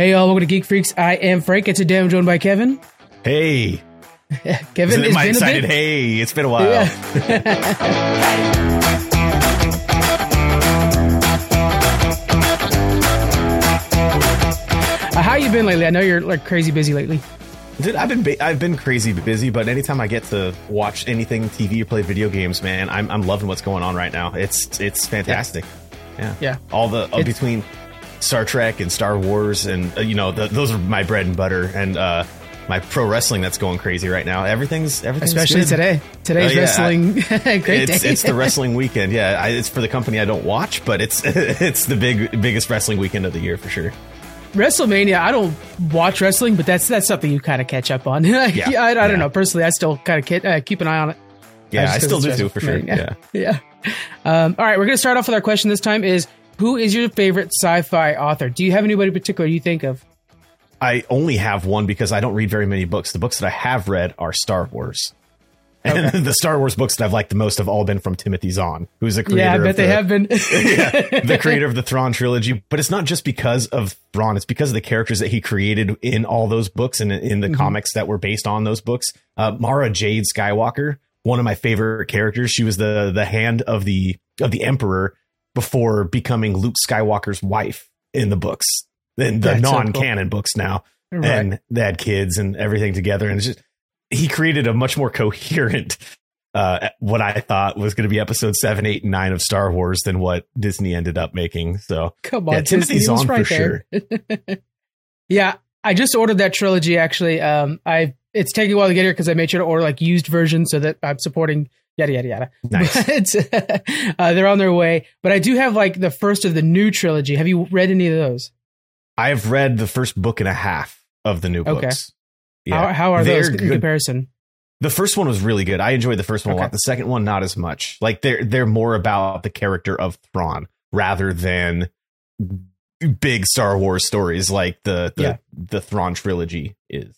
Hey, y'all, welcome to Geek Freaks. I am Frank, and today I'm joined by Kevin. Hey. Kevin, is my excited hey. It's been a while. Yeah. uh, how you been lately? I know you're like crazy busy lately. Dude, I've been ba- I've been crazy busy, but anytime I get to watch anything TV or play video games, man, I'm I'm loving what's going on right now. It's it's fantastic. Yeah, yeah. All the uh, between Star Trek and Star Wars, and uh, you know the, those are my bread and butter, and uh, my pro wrestling that's going crazy right now. Everything's everything's especially good. today. Today's uh, yeah, wrestling great it's, day. it's the wrestling weekend. Yeah, I, it's for the company I don't watch, but it's it's the big biggest wrestling weekend of the year for sure. WrestleMania, I don't watch wrestling, but that's that's something you kind of catch up on. yeah, I, I, don't yeah. know. Personally, I still kind of uh, keep an eye on it. Yeah, I still do too, for sure. Yeah, yeah. Um, all right, we're gonna start off with our question this time. Is who is your favorite sci-fi author? Do you have anybody particular you think of? I only have one because I don't read very many books. The books that I have read are Star Wars. And okay. the Star Wars books that I've liked the most have all been from Timothy Zahn, who's the creator. Yeah, I bet the, they have been. yeah, the creator of the Thrawn trilogy. But it's not just because of Thrawn; it's because of the characters that he created in all those books and in the mm-hmm. comics that were based on those books. Uh, Mara Jade Skywalker, one of my favorite characters. She was the the hand of the of the Emperor before becoming Luke Skywalker's wife in the books, in the non-canon so cool. books now. Right. And they had kids and everything together. And it's just, he created a much more coherent, uh, what I thought was going to be episode seven, eight, and nine of Star Wars than what Disney ended up making. So come on, yeah, Timothy Zahn right for there. sure. yeah. I just ordered that trilogy actually. Um, I, it's taking a while to get here because I made sure to order like used versions so that I'm supporting yada yada yada. Nice. But, uh, they're on their way. But I do have like the first of the new trilogy. Have you read any of those? I have read the first book and a half of the new books. Okay. Yeah. How, how are they're those in good. comparison? The first one was really good. I enjoyed the first one okay. a lot. The second one, not as much. Like they're they're more about the character of Thrawn rather than big Star Wars stories like the the, yeah. the Thrawn trilogy is.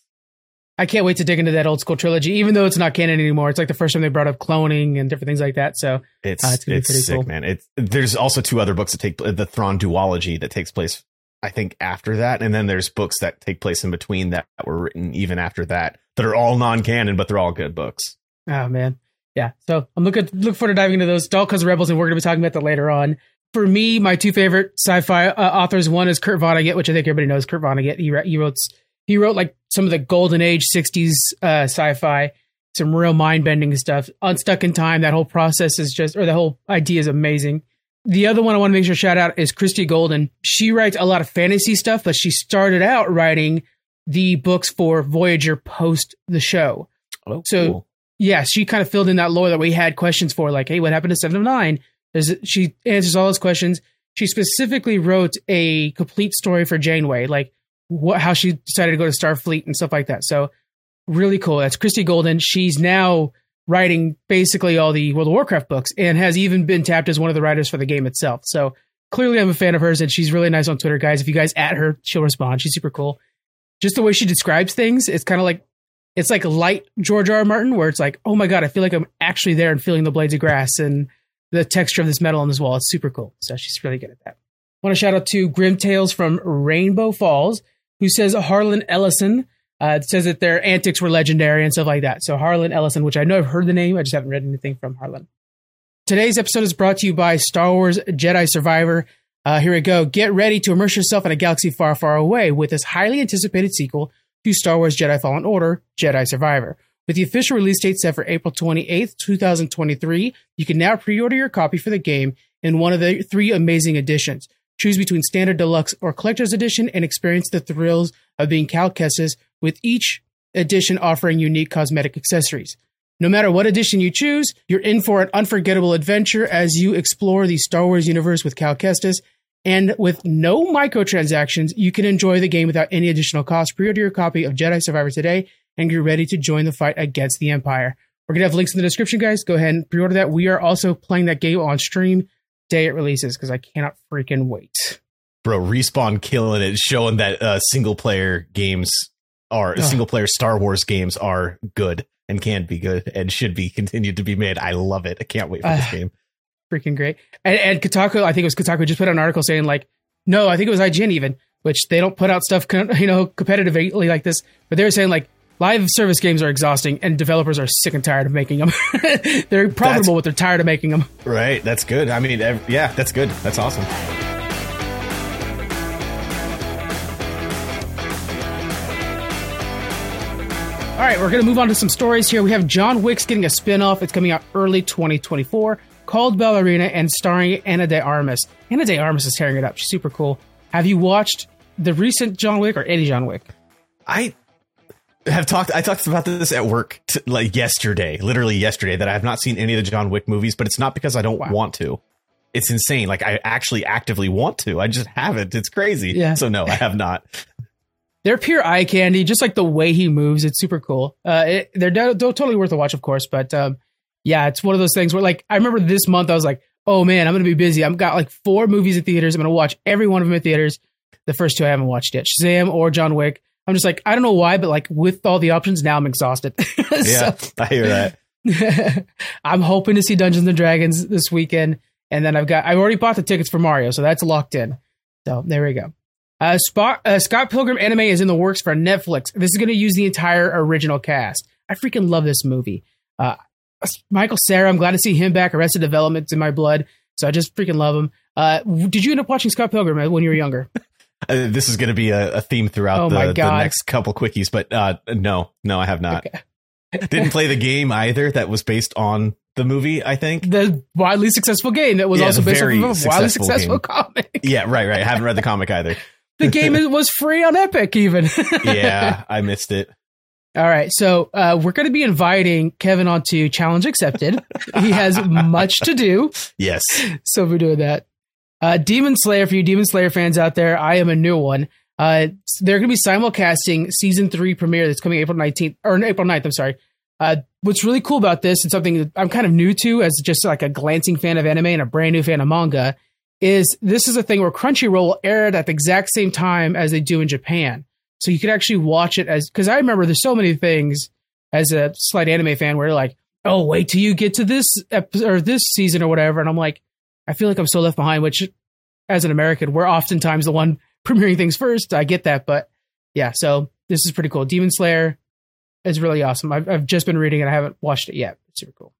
I can't wait to dig into that old school trilogy, even though it's not canon anymore. It's like the first time they brought up cloning and different things like that. So it's uh, it's, it's pretty sick, cool. man. It's there's also two other books that take the Thrawn duology that takes place, I think, after that, and then there's books that take place in between that, that were written even after that that are all non-canon, but they're all good books. Oh man, yeah. So I'm looking look forward to diving into those. All because Rebels, and we're going to be talking about that later on. For me, my two favorite sci-fi uh, authors, one is Kurt Vonnegut, which I think everybody knows. Kurt Vonnegut. He, he wrote he wrote like some of the golden age 60s uh, sci-fi some real mind-bending stuff unstuck in time that whole process is just or the whole idea is amazing the other one i want to make sure shout out is christie golden she writes a lot of fantasy stuff but she started out writing the books for voyager post the show oh, so cool. yeah she kind of filled in that lore that we had questions for like hey what happened to seven of nine There's, she answers all those questions she specifically wrote a complete story for janeway like what, how she decided to go to Starfleet and stuff like that. So really cool. That's Christie Golden. She's now writing basically all the World of Warcraft books and has even been tapped as one of the writers for the game itself. So clearly I'm a fan of hers and she's really nice on Twitter, guys. If you guys at her, she'll respond. She's super cool. Just the way she describes things, it's kind of like it's like light George R. R. Martin, where it's like, oh my god, I feel like I'm actually there and feeling the blades of grass and the texture of this metal on this wall. It's super cool. So she's really good at that. I want to shout out to Grim Tales from Rainbow Falls who says Harlan Ellison. Uh, says that their antics were legendary and stuff like that. So Harlan Ellison, which I know I've heard the name, I just haven't read anything from Harlan. Today's episode is brought to you by Star Wars Jedi Survivor. Uh, here we go. Get ready to immerse yourself in a galaxy far, far away with this highly anticipated sequel to Star Wars Jedi Fallen Order, Jedi Survivor. With the official release date set for April 28th, 2023, you can now pre-order your copy for the game in one of the three amazing editions. Choose between Standard Deluxe or Collector's Edition and experience the thrills of being Cal Kestis, with each edition offering unique cosmetic accessories. No matter what edition you choose, you're in for an unforgettable adventure as you explore the Star Wars universe with Cal Kestis. And with no microtransactions, you can enjoy the game without any additional cost. Pre-order your copy of Jedi Survivor today, and you're ready to join the fight against the Empire. We're gonna have links in the description, guys. Go ahead and pre-order that. We are also playing that game on stream day it releases because I cannot freaking wait. Bro, respawn killing it, showing that uh, single player games are single player Star Wars games are good and can be good and should be continued to be made. I love it. I can't wait for uh, this game. Freaking great. And, and Kotaku, I think it was Kotaku, just put out an article saying like, no, I think it was IGN even. which they don't put out stuff, you know, competitively like this. But they're saying like live service games are exhausting, and developers are sick and tired of making them. they're profitable, but they're tired of making them. Right. That's good. I mean, yeah, that's good. That's awesome. All right, we're going to move on to some stories here. We have John Wick's getting a spin-off. It's coming out early 2024 called Ballerina and starring Ana de Armas. Ana de Armas is tearing it up. She's super cool. Have you watched the recent John Wick or any John Wick? I have talked I talked about this at work t- like yesterday, literally yesterday that I have not seen any of the John Wick movies, but it's not because I don't wow. want to. It's insane. Like I actually actively want to. I just haven't. It's crazy. Yeah. So no, I have not. they're pure eye candy, just like the way he moves. It's super cool. Uh, it, they're, totally worth a watch, of course. But um, yeah, it's one of those things where, like, I remember this month I was like, oh man, I'm gonna be busy. I've got like four movies in theaters. I'm gonna watch every one of them in theaters. The first two I haven't watched yet, Shazam or John Wick. I'm just like, I don't know why, but like with all the options now, I'm exhausted. yeah, I hear that. I'm hoping to see Dungeons and Dragons this weekend, and then I've got I've already bought the tickets for Mario, so that's locked in. So there we go. Uh, Spot, uh, Scott Pilgrim anime is in the works for Netflix. This is going to use the entire original cast. I freaking love this movie. Uh, Michael Cera, I'm glad to see him back. Arrested Development's in my blood, so I just freaking love him. Uh, did you end up watching Scott Pilgrim uh, when you were younger? Uh, this is going to be a, a, theme throughout oh the, the, next couple quickies, but uh, no, no, I have not. Okay. Didn't play the game either. That was based on the movie. I think the wildly successful game that was yeah, also based on a wildly successful game. comic. Yeah, right, right. I haven't read the comic either. the game was free on Epic, even. yeah, I missed it. All right, so uh, we're going to be inviting Kevin onto Challenge Accepted. he has much to do. Yes. So we're doing that. Uh, Demon Slayer, for you Demon Slayer fans out there, I am a new one. Uh, they're going to be simulcasting season three premiere that's coming April 19th, or April 9th, I'm sorry. Uh, what's really cool about this and something that I'm kind of new to as just like a glancing fan of anime and a brand new fan of manga is this is a thing where Crunchyroll aired at the exact same time as they do in Japan. So you could actually watch it as, because I remember there's so many things as a slight anime fan where they're like, oh, wait till you get to this episode or this season or whatever. And I'm like, I feel like I'm so left behind, which as an American, we're oftentimes the one premiering things first. I get that, but yeah, so this is pretty cool. Demon Slayer is really awesome. I've, I've just been reading it. I haven't watched it yet. It's super cool.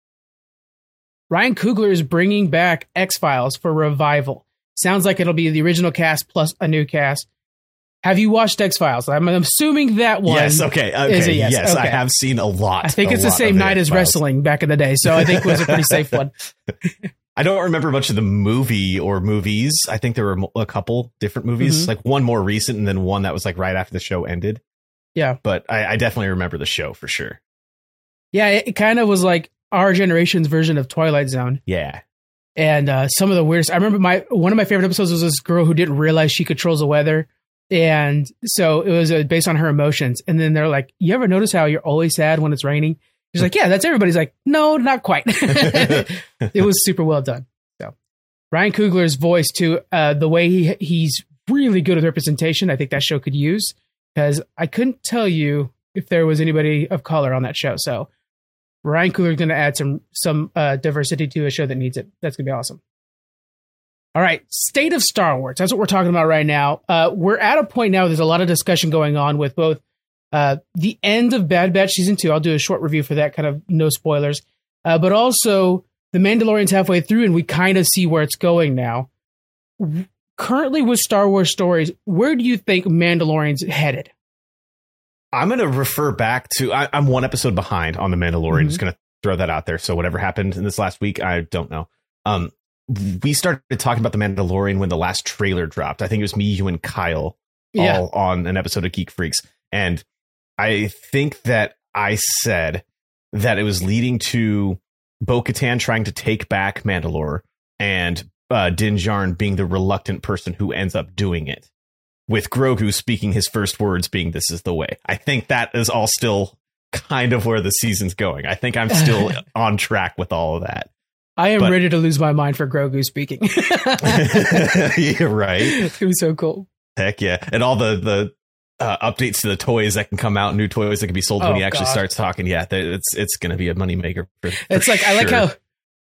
Ryan Coogler is bringing back X Files for revival. Sounds like it'll be the original cast plus a new cast. Have you watched X Files? I'm assuming that one. Yes. Okay. Okay. Yes. yes okay. I have seen a lot. I think it's the same night as wrestling back in the day, so I think it was a pretty safe one. I don't remember much of the movie or movies. I think there were a couple different movies, mm-hmm. like one more recent and then one that was like right after the show ended. Yeah. But I, I definitely remember the show for sure. Yeah, it, it kind of was like our generation's version of Twilight Zone. Yeah. And uh, some of the weirdest. I remember my one of my favorite episodes was this girl who didn't realize she controls the weather, and so it was uh, based on her emotions. And then they're like, "You ever notice how you're always sad when it's raining?" She's like, "Yeah, that's everybody's." Like, no, not quite. it was super well done. So Ryan Coogler's voice too, uh, the way he he's really good with representation. I think that show could use because I couldn't tell you if there was anybody of color on that show. So Ryan Coogler is going to add some some uh, diversity to a show that needs it. That's going to be awesome. All right, state of Star Wars. That's what we're talking about right now. Uh, we're at a point now. There's a lot of discussion going on with both uh, the end of Bad Batch season two. I'll do a short review for that, kind of no spoilers. Uh, but also the Mandalorian's halfway through, and we kind of see where it's going now. Currently, with Star Wars stories, where do you think Mandalorian's headed? I'm going to refer back to. I, am one episode behind on the Mandalorian. Mm-hmm. Just going to throw that out there. So whatever happened in this last week, I don't know. Um, we started talking about the Mandalorian when the last trailer dropped. I think it was me, you, and Kyle yeah. all on an episode of Geek Freaks, and I think that I said that it was leading to Bo Katan trying to take back Mandalore and uh, Din Djarin being the reluctant person who ends up doing it with Grogu speaking his first words being "This is the way." I think that is all still kind of where the season's going. I think I'm still on track with all of that. I am but, ready to lose my mind for Grogu speaking. You're right. It was so cool. Heck yeah. And all the the uh, updates to the toys that can come out, new toys that can be sold oh, when he actually God. starts talking. Yeah, it's it's going to be a moneymaker. For, for it's like sure. I like how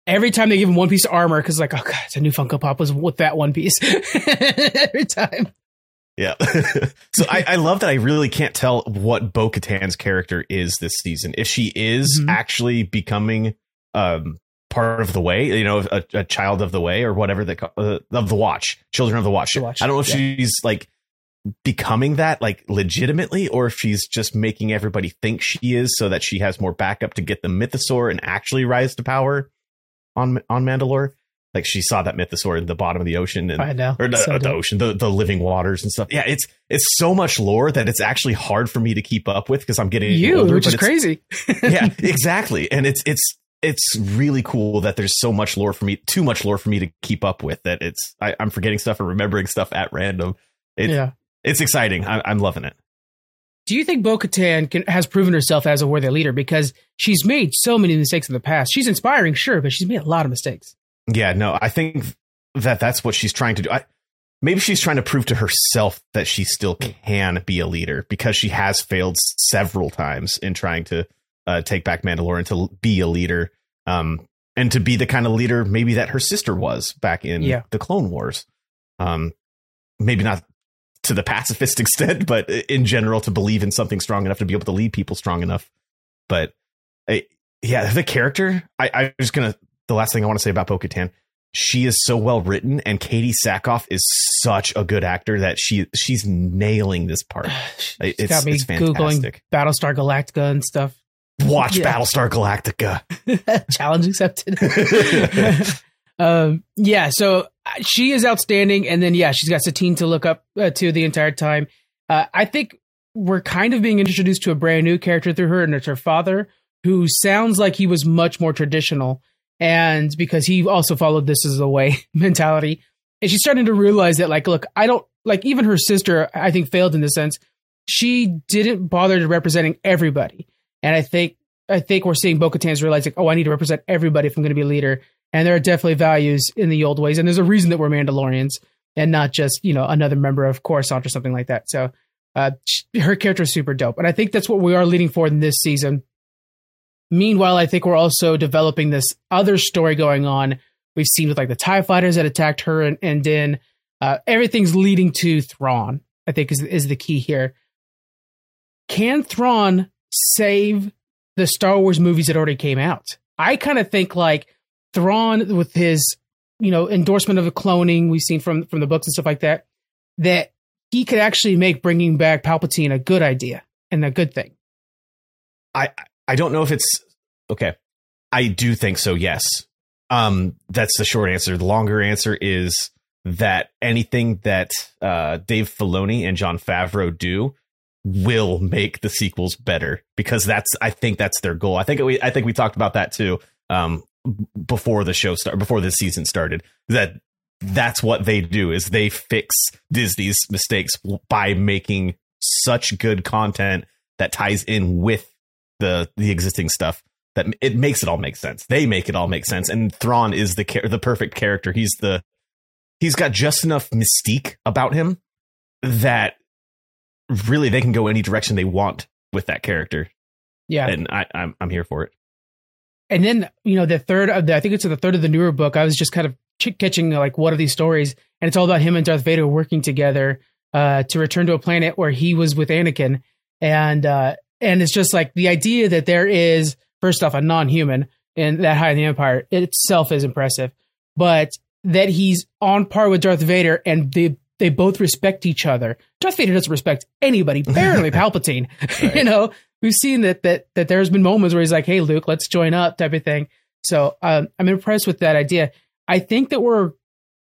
every time they give him one piece of armor because like oh god, it's a new Funko Pop was with that one piece every time. Yeah. so I, I love that I really can't tell what Bo Katan's character is this season. If she is Mhm. actually becoming um, part of the way, you know, a, a child of the way or whatever they call uh, of the watch, children of the watch. The Watch, I don't know if yeah. she's like becoming that like legitimately or if she's just making everybody think she is so that she has more backup to get the mythosaur and actually rise to power on on Mandalore. Like she saw that mythosaur in the bottom of the ocean and I know. or the, So uh, the ocean, the, the living waters and stuff. Yeah, it's it's so much lore that it's actually hard for me to keep up with because I'm getting you, older, which is it's- crazy. yeah, exactly. And it's it's it's really cool that there's so much lore for me, too much lore for me to keep up with. That it's I, I'm forgetting stuff and remembering stuff at random. It, yeah. It's exciting. I, I'm loving it. Do you think Bo Katan has proven herself as a worthy leader? Because she's made so many mistakes in the past. She's inspiring, sure, but she's made a lot of mistakes. Yeah, no, I think that that's what she's trying to do. I, maybe she's trying to prove to herself that she still can be a leader because she has failed several times in trying to uh, take back Mandalore and to be a leader, um, and to be the kind of leader maybe that her sister was back in Yeah. the Clone Wars. Um, maybe not to the pacifist extent, but in general, to believe in something strong enough to be able to lead people strong enough. But I, yeah, the character. I, I'm just gonna. The last thing I want to say about Bo Katan she is so well written and Katee Sackhoff is such a good actor that she she's nailing this part. She's It's- got me it's googling. Battlestar Galactica and stuff. Watch Yeah. Battlestar Galactica. Challenge accepted. um, yeah, so uh, she is outstanding, and then yeah, she's got Satine to look up uh, to the entire time. Uh, I think we're kind of being introduced to a brand new character through her, and it's her father, who sounds like he was much more traditional, and because he also followed this as a way mentality, and she's starting to realize that, like, look, I don't like even her sister. I think failed in the sense she didn't bother to representing everybody, and I think I think we're seeing Bo Katan's realizing, oh, I need to represent everybody if I'm going to be a leader. And there are definitely values in the old ways. And there's a reason that we're Mandalorians and not just, you know, another member of Coruscant or something like that. So uh, her character is super dope. And I think that's what we are leading for in this season. Meanwhile, I think we're also developing this other story going on. We've seen with like the TIE fighters that attacked her and, and Din. Uh, everything's leading to Thrawn, I think is, is the key here. Can Thrawn save the Star Wars movies that already came out. I kind of think like Thrawn with his, you know, endorsement of the cloning we've seen from from the books and stuff like that, that he could actually make bringing back Palpatine a good idea and a good thing. I I don't know if it's okay. I do think so. Yes. Um, that's the short answer. The longer answer is that anything that uh, Dave Filoni and Jon Favreau do will make the sequels better because that's I think that's their goal. I think we I think we talked about that too um, before the show start before the season started that that's what they do is they fix Disney's mistakes by making such good content that ties in with the the existing stuff that it makes it all make sense. They make it all make sense and Thrawn is the the perfect character. He's the he's got just enough mystique about him that really they can go any direction they want with that character, Yeah. and I, I'm I'm here for it. And then, you know, the third of the, I think it's the third of the newer book, I was just kind of ch- catching like, what are these stories? And it's all about him and Darth Vader working together uh, to return to a planet where he was with Anakin. And, uh, and it's just like the idea that there is, first off, a non human in that high in the Empire itself is impressive, but that he's on par with Darth Vader and they, they both respect each other. Darth Vader doesn't respect anybody, barely Palpatine. you know, we've seen that that that there's been moments where he's like, "Hey, Luke, let's join up," type of thing. So um, I'm impressed with that idea. I think that we're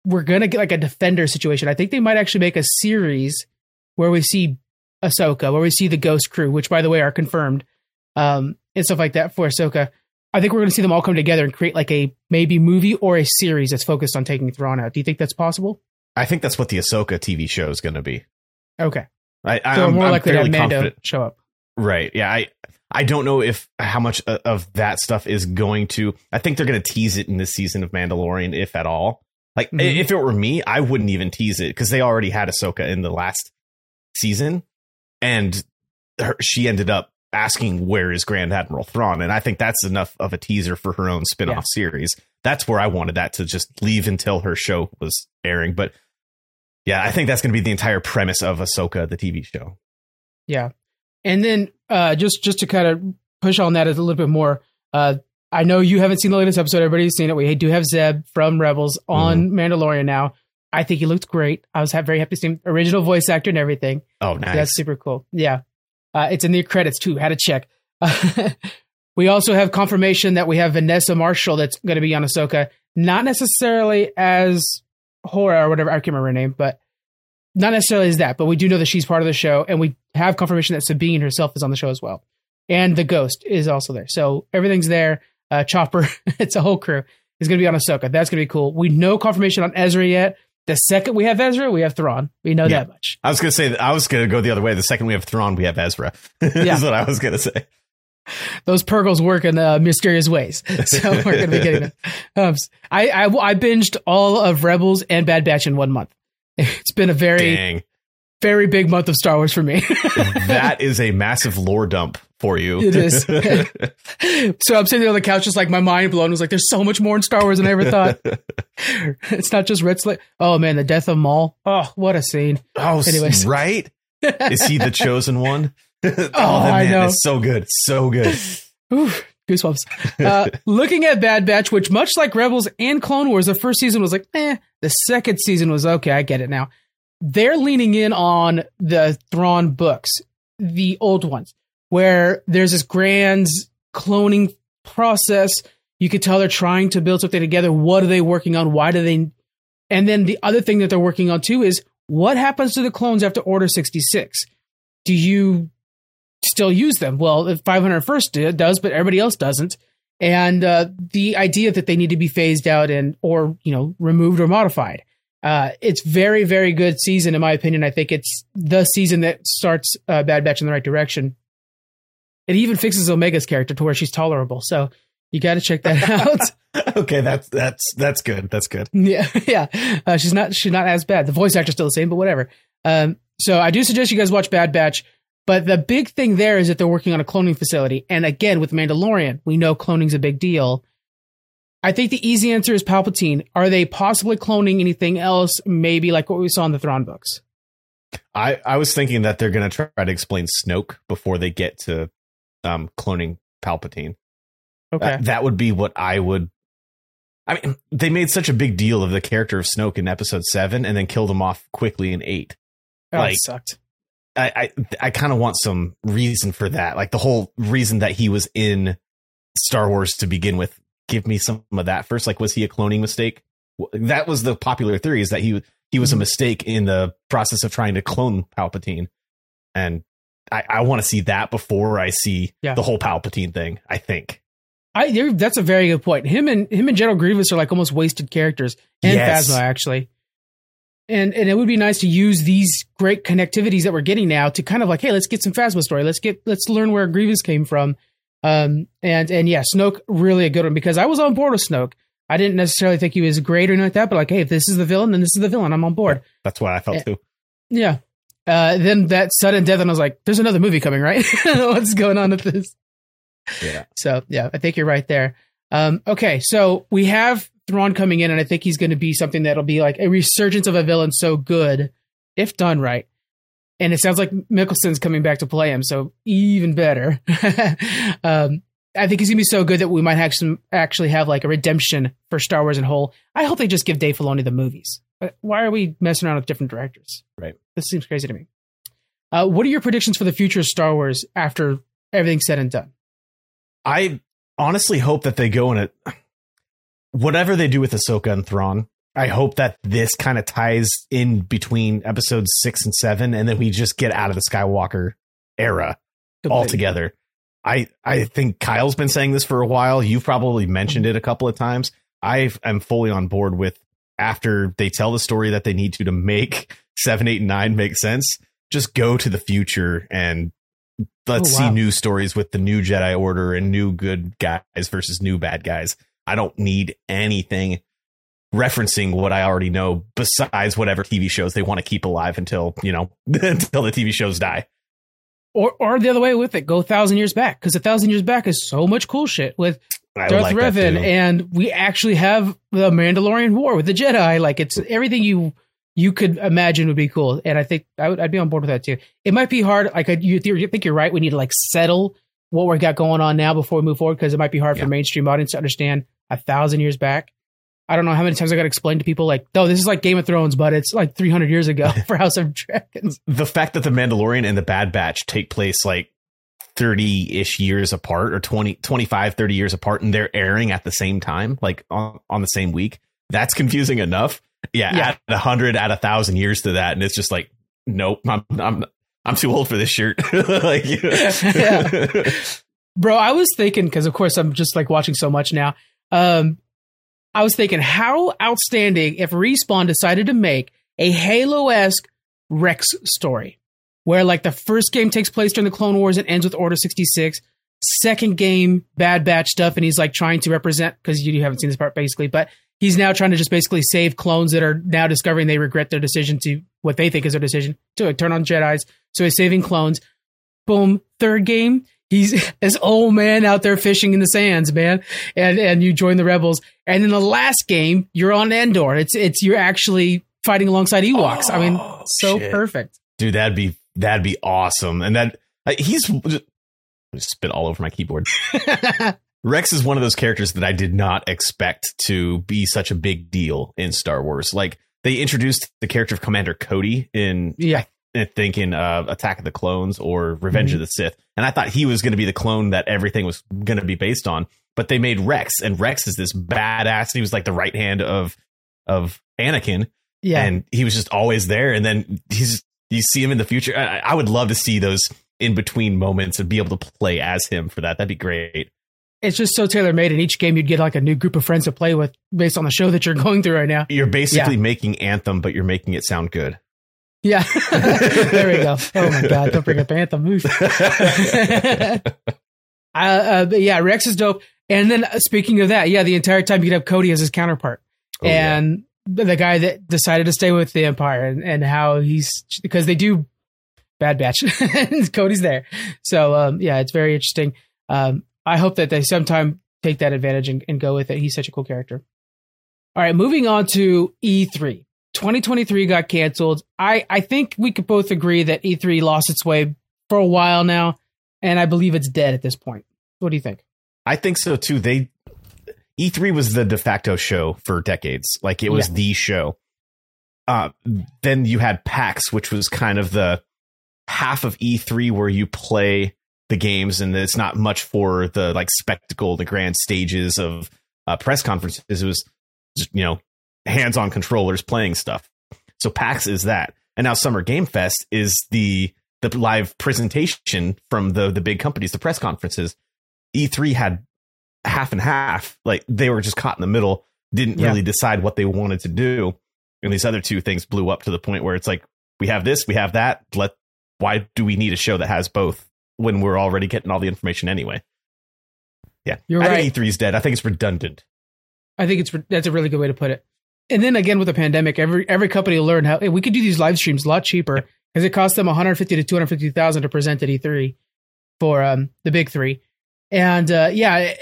we're gonna get like a defender situation. I think they might actually make a series where we see Ahsoka, where we see the Ghost Crew, which by the way are confirmed, um, and stuff like that for Ahsoka. I think we're going to see them all come together and create like a maybe movie or a series that's focused on taking Thrawn out. Do you think that's possible? I think that's what the Ahsoka TV show is going to be. Okay, I, so I'm, more I'm likely to have Mando confident. show up. Right. Yeah. I I don't know if how much of that stuff is going to. I think they're going to tease it in this season of Mandalorian, if at all. Like Mhm. if it were me, I wouldn't even tease it because they already had Ahsoka in the last season, and her, she ended up asking where is Grand Admiral Thrawn, and I think that's enough of a teaser for her own spin-off Yeah. series. That's where I wanted that to just leave until her show was airing, but. Yeah, I think that's going to be the entire premise of Ahsoka, the TV show. Yeah, and then uh, just just to kind of push on that a little bit more. Uh, I know you haven't seen the latest episode. Everybody's seen it. We do have Zeb from Rebels on mm-hmm. Mandalorian now. I think he looked great. I was very happy to see him. Original voice actor and everything. Oh, nice. That's super cool. Yeah. Uh, it's in the credits too. Had to check. we also have confirmation that we have Vanessa Marshall that's going to be on Ahsoka. Not necessarily as Hora or whatever. I can't remember her name, but not necessarily as that. But we do know that she's part of the show, and we have confirmation that Sabine herself is on the show as well, and the Ghost is also there. So everything's there. Uh, Chopper, it's a whole crew is going to be on Ahsoka. That's going to be cool. We know confirmation on Ezra yet. The second we have Ezra, we have Thrawn. We know yeah. that much. I was going to say, that I was going to go the other way. The second we have Thrawn, we have Ezra. Yeah. is what I was going to say. Those Purrgils work in uh, mysterious ways, so we're going to be getting them. Um, I, I I binged all of Rebels and Bad Batch in one month. It's been a very Dang. very big month of Star Wars for me. that is a massive lore dump for you. It is. so I'm sitting on the couch, just like my mind blown. It was like, there's so much more in Star Wars than I ever thought. it's not just Red. Oh man, the death of Maul. Oh, what a scene. Oh, anyways, right? Is he the chosen one? oh, oh I know. It's so good, so good. Ooh, goosebumps. Uh, looking at Bad Batch, which much like Rebels and Clone Wars, the first season was like, eh. The second season was okay. I get it now. They're leaning in on the Thrawn books, the old ones where there's this grand cloning process. You could tell they're trying to build something together. What are they working on? Why do they? And then the other thing that they're working on too is what happens to the clones after Order 66? Do you still use them? Well, 501st does, but everybody else doesn't. And uh, the idea that they need to be phased out and or you know removed or modified. Uh, it's very very good season in my opinion. I think it's the season that starts uh, Bad Batch in the right direction. It even fixes Omega's character to where she's tolerable. So you got to check that out. okay, that's that's that's good. That's good. Yeah, yeah. Uh, she's not she's not as bad. The voice actor's still the same, but whatever. Um, so I do suggest you guys watch Bad Batch. But the big thing there is that they're working on a cloning facility, and again with Mandalorian, we know cloning's a big deal. I think the easy answer is Palpatine. Are they possibly cloning anything else? Maybe like what we saw in the Thrawn books. I, I was thinking that they're going to try to explain Snoke before they get to um, cloning Palpatine. Okay, uh, that would be what I would. I mean, they made such a big deal of the character of Snoke in Episode Seven, and then killed him off quickly in Eight. Oh, like, sucked. I I, I kind of want some reason for that, like the whole reason that he was in Star Wars to begin with. Give me some of that first. Like, was he a cloning mistake? That was the popular theory is that he he was a mm-hmm. mistake in the process of trying to clone Palpatine, and I, I want to see that before I see yeah. the whole Palpatine thing. I think. I that's a very good point. Him and him and General Grievous are like almost wasted characters, and yes. Phasma actually. And and it would be nice to use these great connectivities that we're getting now to kind of like, hey, let's get some Phasma story. Let's get let's learn where Grievous came from. Um and and yeah, Snoke really a good one because I was on board with Snoke. I didn't necessarily think he was great or anything like that, but like, hey, if this is the villain, then this is the villain. I'm on board. That's what I felt and, too. Yeah. Uh, then that sudden death, and I was like, "There's another movie coming, right? What's going on with this?" Yeah. So yeah, I think you're right there. Um, okay, so we have Thrawn coming in, and I think he's going to be something that'll be like a resurgence of a villain so good, if done right. And it sounds like Mikkelsen's coming back to play him, so even better. um, I think he's gonna be so good that we might actually actually have like a redemption for Star Wars in whole. I hope they just give Dave Filoni the movies. Why are we messing around with different directors? Right. This seems crazy to me. Uh, what are your predictions for the future of Star Wars after everything's said and done? I honestly hope that they go in it. Whatever they do with Ahsoka and Thrawn, I hope that this kind of ties in between episodes six and seven, and then we just get out of the Skywalker era Completely. altogether. I I think Kyle's been saying this for a while. You've probably mentioned it a couple of times. I am fully on board with after they tell the story that they need to to make seven, eight, and nine make sense, just go to the future and let's oh, wow. see new stories with the new Jedi Order and new good guys versus new bad guys. I don't need anything referencing what I already know besides whatever TV shows they want to keep alive until, you know, until the TV shows die. Or, or the other way with it, go a thousand years back because a thousand years back is so much cool shit with I Darth like Revan, and we actually have the Mandalorian War with the Jedi. Like it's everything you you could imagine would be cool. And I think I would, I'd be on board with that too. It might be hard. Like I, you, you think you're right. We need to like settle what we got going on now before we move forward because it might be hard Yeah. for mainstream audience to understand a thousand years back. I don't know how many times I got to explain to people like, oh, this is like Game of Thrones, but it's like 300 years ago for House of Dragons. the fact that the Mandalorian and the Bad Batch take place like 30 ish years apart or 20, 25, 30 years apart and they're airing at the same time, like on, on the same week, that's confusing enough. Yeah, Yeah. add a hundred, add a thousand years to that. And it's just like, nope, I'm, I'm, I'm too old for this shirt. like, Yeah. Bro, I was thinking because of course I'm just like watching so much now. Um, I was thinking how outstanding if Respawn decided to make a Halo esque Rex story, where like the first game takes place during the Clone Wars and ends with Order sixty six. Second game, Bad Batch stuff, and he's like trying to represent because you haven't seen this part basically, but he's now trying to just basically save clones that are now discovering they regret their decision to what they think is their decision to like, turn on Jedi's. So he's saving clones. Boom. Third game, he's this old man out there fishing in the sands, man. And and you join the rebels. And in the last game, you're on Endor. It's it's you're actually fighting alongside Ewoks. I mean, Oh, so shit. perfect. Dude, that'd be, that'd be awesome. And that, he's just, spit all over my keyboard. Rex is one of those characters that I did not expect to be such a big deal in Star Wars. Like they introduced the character of Commander Cody in yeah. I think in uh, Attack of the Clones or Revenge of the Sith, and I thought he was going to be the clone that everything was going to be based on. But they made Rex, and Rex is this badass. He was like the right hand of of Anakin, Yeah. and he was just always there. And then he's you see him in the future. I, I would love to see those in between moments and be able to play as him for that. That'd be great. it's just so tailor made. In each game, you'd get like a new group of friends to play with based on the show that you're going through right now. You're basically making Anthem, but you're making it sound good. Yeah. there we go. Oh my God. Don't bring up Anthem. Uh, uh, but yeah, Rex is dope. And then uh, speaking of that, yeah, the entire time you could have Cody as his counterpart. Oh, and the the guy that decided to stay with the Empire and, and how he's because they do Bad Batch. Cody's there. So um, yeah, it's very interesting. Um, I hope that they sometime take that advantage and, and go with it. He's such a cool character. All right, moving on to E3. 2023 got canceled. I, I think we could both agree that E3 lost its way for a while now, and I believe it's dead at this point. What do you think? I think so too. They E3 was the de facto show for decades. Like it was Yeah. the show. Uh, then you had PAX, which was kind of the half of E3 where you play the games, and it's not much for the like spectacle, the grand stages of uh, press conferences. It was just you know hands on controllers playing stuff. So PAX is that, and now Summer Game Fest is the the live presentation from the the big companies, the press conferences. E3 had half and half. Like they were just caught in the middle, didn't Yeah. really decide what they wanted to do. And these other two things blew up to the point where it's like, we have this, we have that. Let why do we need a show that has both when we're already getting all the information anyway? Yeah. You're I right. think E3 is dead. I think it's redundant. I think it's that's a really good way to put it. And then again with the pandemic, every every company learned how hey, we could do these live streams a lot cheaper because it cost them 150 to 250 thousand to present at E3 for um, the big three. And uh, yeah, I-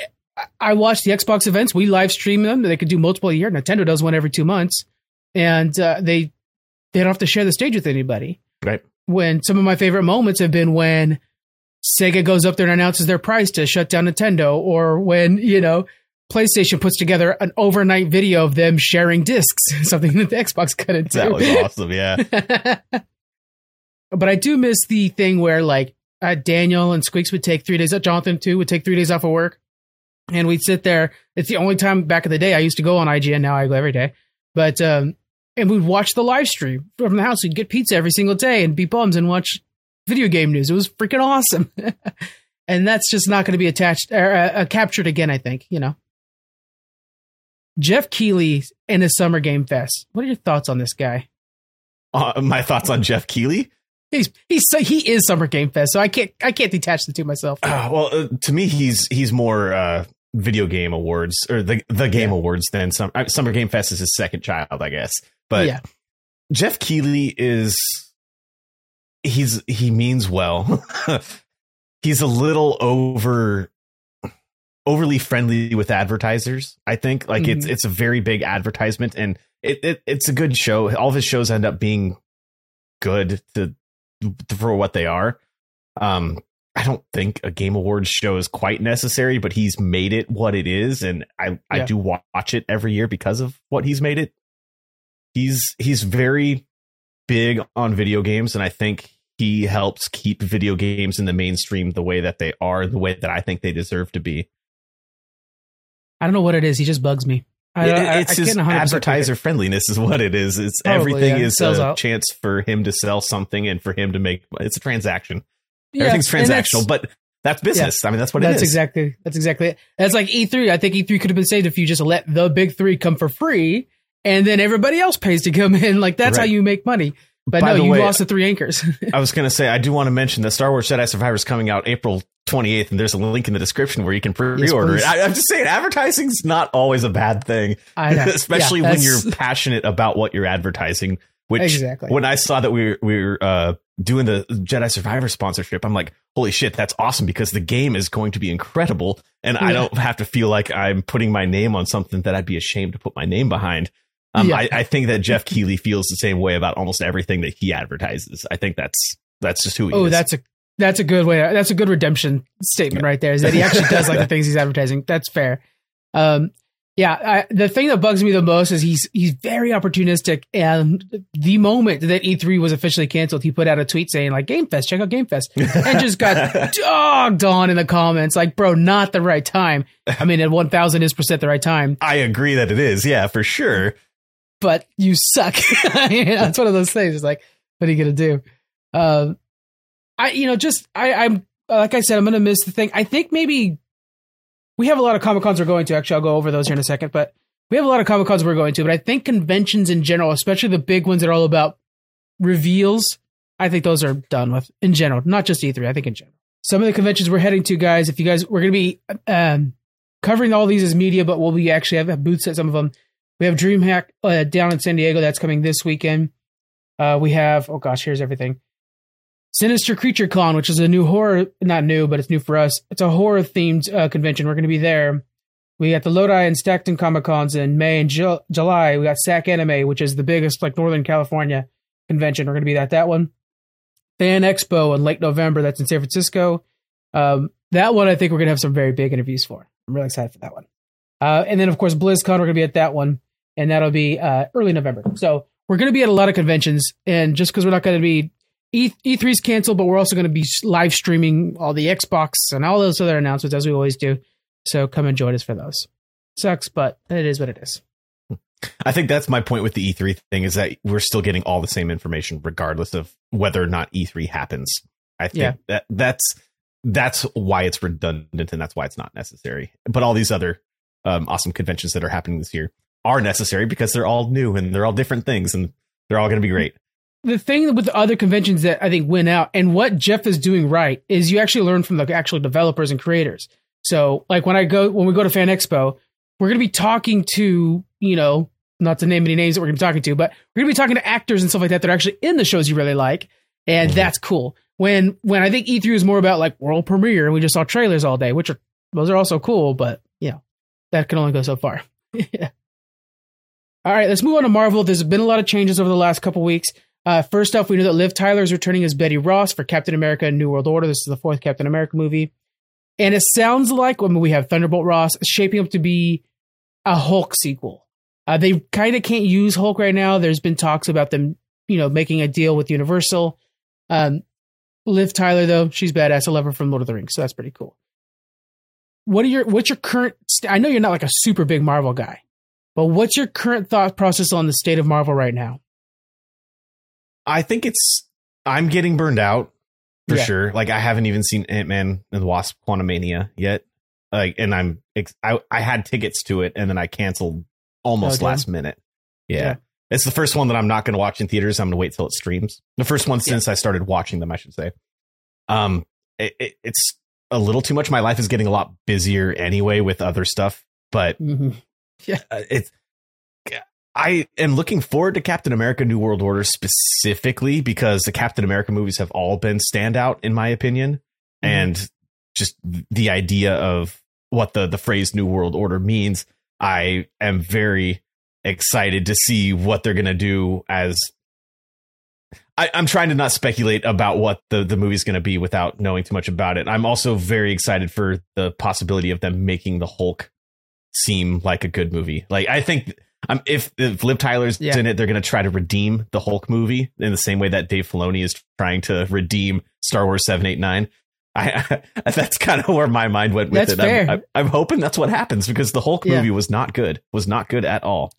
I watched the Xbox events. We live stream them. They could do multiple a year. Nintendo does one every two months, and uh, they they don't have to share the stage with anybody. Right. When some of my favorite moments have been when Sega goes up there and announces their price to shut down Nintendo, or when you know PlayStation puts together an overnight video of them sharing discs, something that the Xbox couldn't do. That was awesome. Yeah. but I do miss the thing where like uh, Daniel and Squeaks would take three days. Jonathan too would take three days off of work, and we'd sit there. It's the only time back in the day I used to go on IGN. Now I go every day, but um, and we'd watch the live stream from the house. We'd get pizza every single day and be bums and watch video game news. It was freaking awesome, and that's just not going to be attached or uh, uh, captured again. I think you know. Geoff Keighley in his Summer Game Fest. What are your thoughts on this guy? Uh, my thoughts on Geoff Keighley. He's he's so he is Summer Game Fest, so I can't I can't detach the two myself. Uh, well, uh, to me, he's he's more uh, video game awards or the the game Yeah. awards than some uh, Summer Game Fest is his second child, I guess. But yeah, Geoff Keighley is he's he means well. he's a little over overly friendly with advertisers. I think like it's Mhm. it's a very big advertisement and it, it it's a good show. All of his shows end up being good to for what they are. Um, I don't think a Game Awards show is quite necessary, but he's made it what it is, and I I do watch it every year because of what he's made it. He's he's very big on video games, and I think he helps keep video games in the mainstream the way that they are, the way that I think they deserve to be. I don't know what it is. He just bugs me. I, It- I- it's I his can't 100% take it. advertiser friendliness is what it is. It's Probably, everything yeah. is Sells a out. chance for him to sell something and for him to make. It's a transaction. Yeah, Everything's that's- transactional, but that's business. I mean, that's what it that's is. exactly that's exactly it. That's like E3. I think E3 could have been saved if you just let the big three come for free, and then everybody else pays to come in. Like that's how you make money. But By no, you way- lost the three anchors. I was going to say, I do want to mention that Star Wars Jedi Survivor is coming out April 28th, and there's a link in the description where you can pre-order please. it. I, I'm just saying, advertising's not always a bad thing, I know. especially Yeah, when you're passionate about what you're advertising. Which, Exactly. when I saw that we were, we were uh, doing the Jedi Survivor sponsorship, I'm like, holy shit, that's awesome because the game is going to be incredible, and I don't have to feel like I'm putting my name on something that I'd be ashamed to put my name behind. Um, Yeah. I, I think that Geoff Keighley feels the same way about almost everything that he advertises. I think that's that's just who he is. oh, is. that's a that's a good way. That's a good redemption statement right there. Is that he actually does like the things he's advertising. That's fair. Um, yeah. I, the thing that bugs me the most is he's he's very opportunistic. And the moment that E3 was officially canceled, he put out a tweet saying like Game Fest, check out Game Fest, and just got dogged on in the comments. Like, bro, not the right time. I mean, at one thousand is percent the right time, I agree that it is. Yeah, for sure. but you suck. you know, it's one of those things. It's like, what are you gonna do? Um, I, you know, just I, I'm like I said, I'm gonna miss the thing. I think maybe we have a lot of comic cons we're going to. Actually, I'll go over those here in a second, but we have a lot of comic cons we're going to. But I think conventions in general, especially the big ones that are all about reveals, I think those are done with in general, not just E3. I think in general. Some of the conventions we're heading to, guys. If you guys, we're gonna be um, covering all these as media, but we'll be actually have, have booths at some of them. We have DreamHack uh, down in San Diego that's coming this weekend. Uh, we have oh gosh, here's everything. Sinister Creature Con, which is a new horror, not new, but it's new for us. It's a horror themed uh, convention. We're going to be there. We got the Lodi and Stockton Comic Cons in May and Ju- July. We got SAC Anime, which is the biggest like Northern California convention. We're going to be at that one. Fan Expo in late November. That's in San Francisco. Um, that one I think we're going to have some very big interviews for. I'm really excited for that one. Uh, and then of course BlizzCon, we're going to be at that one, and that'll be uh, early November. So we're going to be at a lot of conventions, and just because we're not going to be E E3's canceled, but we're also going to be live streaming all the Xbox and all those other announcements as we always do. So come and join us for those. Sucks, but it is what it is. I think that's my point with the E3 thing is that we're still getting all the same information regardless of whether or not E3 happens. I think Yeah. that that's that's why it's redundant and that's why it's not necessary. But all these other um, awesome conventions that are happening this year are necessary because they're all new and they're all different things and they're all going to be great. The thing with the other conventions that I think went out and what Geoff is doing right is you actually learn from the actual developers and creators. So like when I go when we go to Fan Expo, we're going to be talking to you know not to name any names that we're going to be talking to, but we're going to be talking to actors and stuff like that that are actually in the shows you really like, and Mhm. that's cool. When when I think E3 is more about like world premiere and we just saw trailers all day, which are those are also cool, but you know that can only go so far. yeah. All right, let's move on to Marvel. There's been a lot of changes over the last couple weeks. Uh, first off, we know that Liv Tyler is returning as Betty Ross for Captain America: New World Order. This is the fourth Captain America movie, and it sounds like when we have Thunderbolt Ross shaping up to be a Hulk sequel. Uh, they kind of can't use Hulk right now. There's been talks about them, you know, making a deal with Universal. Um, Liv Tyler, though, she's badass. I love her from Lord of the Rings, so that's pretty cool. What are your what's your current? St- I know you're not like a super big Marvel guy, but what's your current thought process on the state of Marvel right now? I think it's I'm getting burned out for Yeah. sure. Like I haven't even seen Ant Man and the Wasp: Quantumania yet. Like, and I'm I I had tickets to it and then I canceled almost Oh, damn. last minute. Yeah. Yeah. It's the first one that I'm not going to watch in theaters. I'm going to wait till it streams. The first one Yeah. since I started watching them, I should say. Um, it, it, it's a little too much. My life is getting a lot busier anyway with other stuff, but Mhm. uh, it's I am looking forward to Captain America: New World Order specifically because the Captain America movies have all been standout in my opinion, Mhm. and just the idea of what the the phrase New World Order means, I am very excited to see what they're gonna do as I, am trying to not speculate about what the, the movie's going to be without knowing too much about it. I'm also very excited for the possibility of them making the Hulk seem like a good movie. Like I think um, if if Liv Tyler's yeah. in it, they're going to try to redeem the Hulk movie in the same way that Dave Filoni is trying to redeem Star Wars seven eight nine. I, I that's kind of where my mind went with that's it. Fair. I'm, I'm, hoping that's what happens because the Hulk movie yeah. was not good. Was not good at all.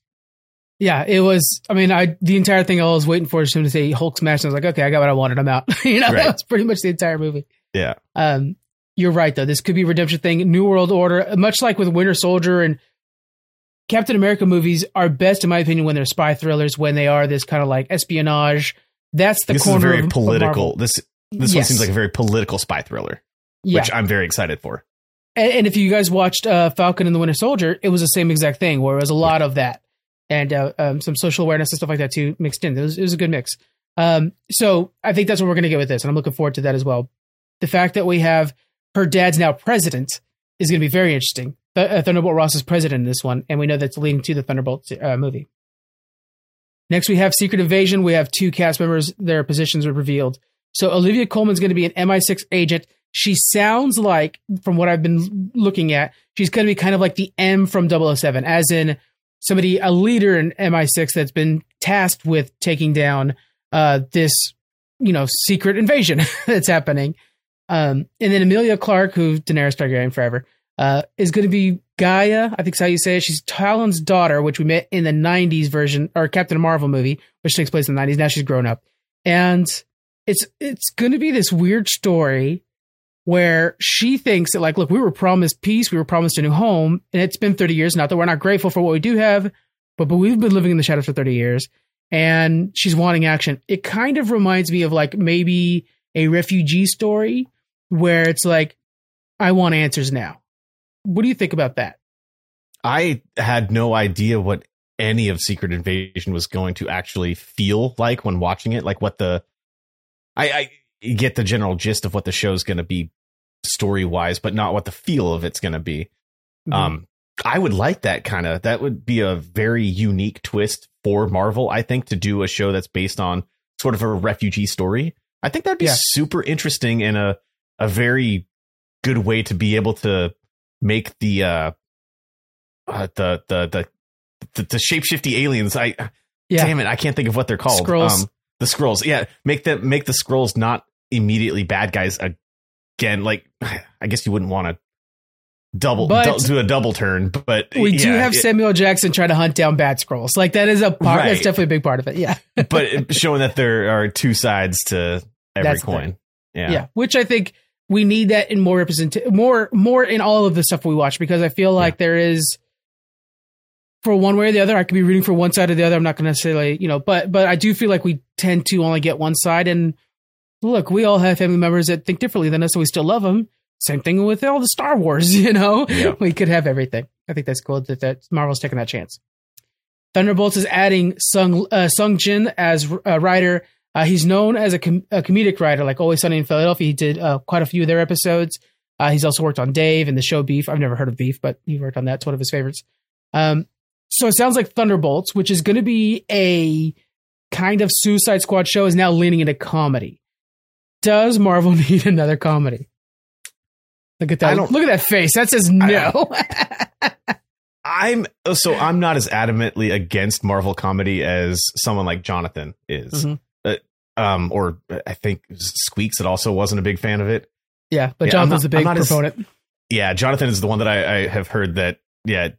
Yeah, it was. I mean, I the entire thing I was waiting for is him to say Hulk smash. And I was like, okay, I got what I wanted. I'm out. you know, right. that was pretty much the entire movie. Yeah. Um, you're right though. This could be redemption thing, New World Order, much like with Winter Soldier and Captain America movies are best, in my opinion, when they're spy thrillers. When they are this kind of like espionage. That's the this corner. Is very of, political. Of this this yes. one seems like a very political spy thriller, yeah. which I'm very excited for. And, and if you guys watched uh, Falcon and the Winter Soldier, it was the same exact thing, where it was a lot yeah. of that and uh, um, some social awareness and stuff like that too mixed in. It was, it was a good mix. Um, so I think that's what we're going to get with this, and I'm looking forward to that as well. The fact that we have her dad's now president is going to be very interesting. Th- uh, Thunderbolt Ross is president in this one, and we know that's leading to the Thunderbolt uh, movie. Next, we have Secret Invasion. We have two cast members; their positions are revealed. So Olivia Colman's going to be an MI6 agent. She sounds like, from what I've been looking at, she's going to be kind of like the M from 007, as in somebody, a leader in MI6 that's been tasked with taking down uh, this, you know, secret invasion that's happening. Um, and then Emilia Clarke, who Daenerys Targaryen forever, uh, is going to be Gaia. I think that's how you say it. She's Talon's daughter, which we met in the '90s version or Captain Marvel movie, which takes place in the '90s. Now she's grown up, and it's it's going to be this weird story where she thinks that like, look, we were promised peace, we were promised a new home, and it's been 30 years. Not that we're not grateful for what we do have, but but we've been living in the shadows for 30 years, and she's wanting action. It kind of reminds me of like maybe a refugee story where it's like, I want answers now. What do you think about that? I had no idea what any of Secret Invasion was going to actually feel like when watching it. Like what the I, I get the general gist of what the show's going to be story wise, but not what the feel of it's going to be. Mm-hmm. Um, I would like that kind of. That would be a very unique twist for Marvel. I think to do a show that's based on sort of a refugee story. I think that'd be yeah. super interesting and a a very good way to be able to make the uh, uh the the the the, the shapeshifty aliens. I yeah. damn it, I can't think of what they're called. Skrulls. Um, the Skrulls. Yeah, make them make the Skrulls not immediately bad guys again. Like, I guess you wouldn't want to double but do a double turn, but we yeah, do have it, Samuel Jackson try to hunt down bad Skrulls Like that is a part. Right. That's definitely a big part of it. Yeah, but showing that there are two sides to every that's coin. Yeah, yeah, which I think we need that in more represent more more in all of the stuff we watch because I feel like yeah. there is for one way or the other. I could be rooting for one side or the other. I'm not going to necessarily, you know, but but I do feel like we tend to only get one side. And look, we all have family members that think differently than us, so we still love them. Same thing with all the Star Wars, you know, yeah. we could have everything. I think that's cool that, that Marvel's taking that chance. Thunderbolts is adding Sung uh, Sung Jin as a writer. Uh, he's known as a, com- a, comedic writer, like Always Sunny in Philadelphia. He did uh, quite a few of their episodes. Uh, he's also worked on Dave and the show Beef. I've never heard of Beef, but he worked on that. It's one of his favorites. Um, so it sounds like Thunderbolts, which is going to be a kind of Suicide Squad show, is now leaning into comedy. Does Marvel need another comedy? Look at that! Look at that face. That says no. I'm so I'm not as adamantly against Marvel comedy as someone like Jonathan is. Mm-hmm. Um, or I think Squeaks that also wasn't a big fan of it. Yeah, but yeah, Jonathan's not, a big proponent. As, yeah, Jonathan is the one that I, I have heard that yeah